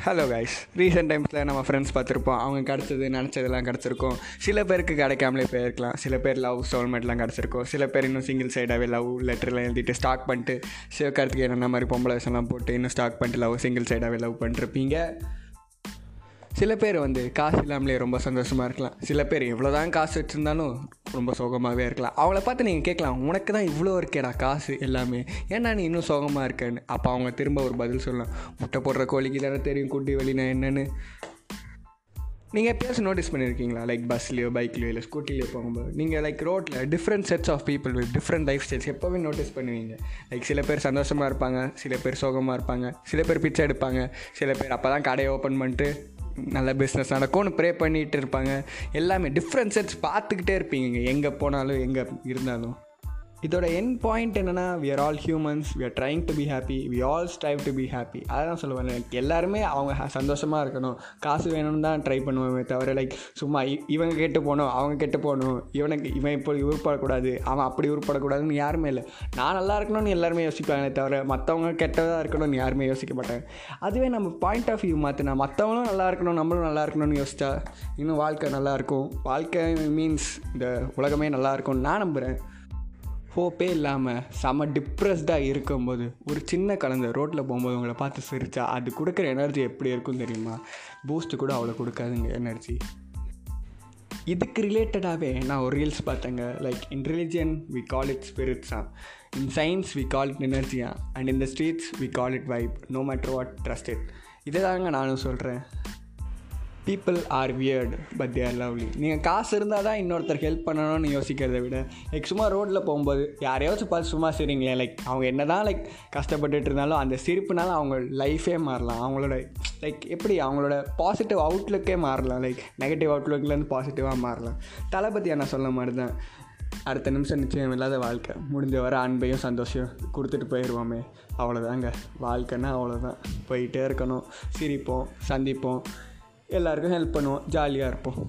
Hello guys recent டைம்ஸில் நம்ம friends பார்த்துருப்போம். அவங்க கிடச்சது நினச்சதெல்லாம் கிடச்சிருக்கும். சில பேருக்கு கிடைக்காமலே போயிருக்கலாம். சில பேர் லவ் சோல்மேட்லாம் கிடச்சிருக்கும். சில பேர் இன்னும் சிங்கிள் சைடாகவே லவ் லெட்டர்லாம் எழுதிட்டு ஸ்டாக் பண்ணிட்டு சிவகார்த்திகை என்ன மாதிரி பொம்பளை விஷயம்லாம் போட்டு இன்னும் ஸ்டாக் பண்ணிட்டு லவ் சிங்கிள் சைடாகவே லவ் பண்ணிருப்பீங்க. சில பேர் வந்து காசு இல்லாமலே ரொம்ப சந்தோஷமாக இருக்கலாம். சில பேர் எவ்வளோ தான் காசு வச்சுருந்தாலும் ரொம்ப சோகமாகவே இருக்கலாம். அவங்கள பார்த்து நீங்கள் கேட்கலாம் உனக்கு தான் இவ்வளோ இருக்கேடா காசு எல்லாமே. ஏன்னா நீ இன்னும் சோகமாக இருக்கேன்னு? அப்போ அவங்க திரும்ப ஒரு பதில் சொல்லலாம். முட்டை போடுற கோழிக்கு தானே தெரியும் குட்டி வலினா என்னென்னு. நீங்கள் எப்பயாச்சும் நோட்டீஸ் பண்ணியிருக்கீங்களா லைக் பஸ்லேயோ பைக்லையோ இல்லை ஸ்கூட்டிலையோ போகும்போது. நீங்கள் லைக் ரோட்டில் different sets of people with different life styles எப்போவே notice பண்ணுவீங்க. லைக் சில பேர் சந்தோஷமாக இருப்பாங்க சில பேர் சோகமாக இருப்பாங்க சில பேர் பிச்சை எடுப்பாங்க சில பேர் அப்போ தான் கடையை ஓப்பன் பண்ணிட்டு நல்ல பிஸ்னஸ் நடக்கும்னு ப்ரே பண்ணிகிட்டு இருப்பாங்க. எல்லாமே டிஃப்ரெண்ட் செட்ஸ் பார்த்துக்கிட்டே இருப்பீங்க. எங்கே போனாலும் எங்கே இருந்தாலும். இதோட என் பாயிண்ட் என்னென்னா we are all humans we are trying to be happy we all strive to be happy அதான் சொல்லுவேன் லைக் எல்லாருமே அவங்க சந்தோஷமாக இருக்கணும். காசு வேணும்னு தான் ட்ரை பண்ணுவேன் தவிர லைக் சும்மா இவங்க கெட்டு போகணும் அவங்க கெட்டு போகணும் இவனுக்கு இவன் இப்போ உருப்படக்கூடாது. அவன் அப்படி உருப்படக்கூடாதுன்னு யாருமே இல்லை. நான் நல்லா இருக்கணும்னு எல்லாருமே யோசிப்பாங்களே தவிர மற்றவங்க கெட்டதாக இருக்கணும்னு யாருமே யோசிக்க மாட்டாங்க. அதுவே நம்ம பாயிண்ட் ஆஃப் வியூ மாற்றினா மற்றவங்களும் நல்லா இருக்கணும் நம்மளும் நல்லா இருக்கணும்னு யோசிச்சா இன்னும் வாழ்க்கை நல்லாயிருக்கும் வாழ்க்கை மீன்ஸ் இந்த உலகமே நல்லா இருக்கும்னு நான் நம்புகிறேன் ஹோப்பே இல்லாமல் செம டிப்ரெஸ்டாக இருக்கும்போது ஒரு சின்ன கலந்த ரோட்டில் போகும்போது உங்களை பார்த்து சிரிச்சா அது கொடுக்குற எனர்ஜி எப்படி இருக்கும் தெரியுமா? பூஸ்ட்டு கூட அவ்வளோ கொடுக்காதுங்க எனர்ஜி இதுக்கு ரிலேட்டடாகவே நான் ஒரு ரீல்ஸ் பார்த்தேங்க. Like in religion we call it ஸ்பிரிட்ஸா in science we call it எனர்ஜியா and in the streets we call it vibe no matter what trusted இதை தாங்க நானும் சொல்கிறேன் people are weird but they are lovely நீங்கள் காசு இருந்தால் தான் இன்னொருத்தர் ஹெல்ப் பண்ணணும்னு யோசிக்கிறத விட லைக் சும்மா ரோட்டில் போகும்போது யாரையாச்சும் பார்த்து சும்மா சரிங்களே லைக் அவங்க என்ன தான் லைக் கஷ்டப்பட்டுட்டு இருந்தாலும் அந்த சிரிப்புனால அவங்க லைஃபே மாறலாம். அவங்களோட லைக் எப்படி அவங்களோட பாசிட்டிவ் அவுட்லுக்கே மாறலாம். லைக் நெகட்டிவ் அவுட்லுக்லேருந்து பாசிட்டிவாக மாறலாம். தளபதி என்ன சொல்ல மாதிரி தான் அடுத்த நிமிஷம் நிச்சயம் இல்லாத வாழ்க்கை. முடிஞ்ச வர அன்பையும் சந்தோஷம் கொடுத்துட்டு போயிடுவோமே அவ்வளோதாங்க வாழ்க்கைன்னா அவ்வளோதான் போயிட்டே இருக்கணும். சிரிப்போம் சந்திப்போம். el largo es el pono ya el arpo.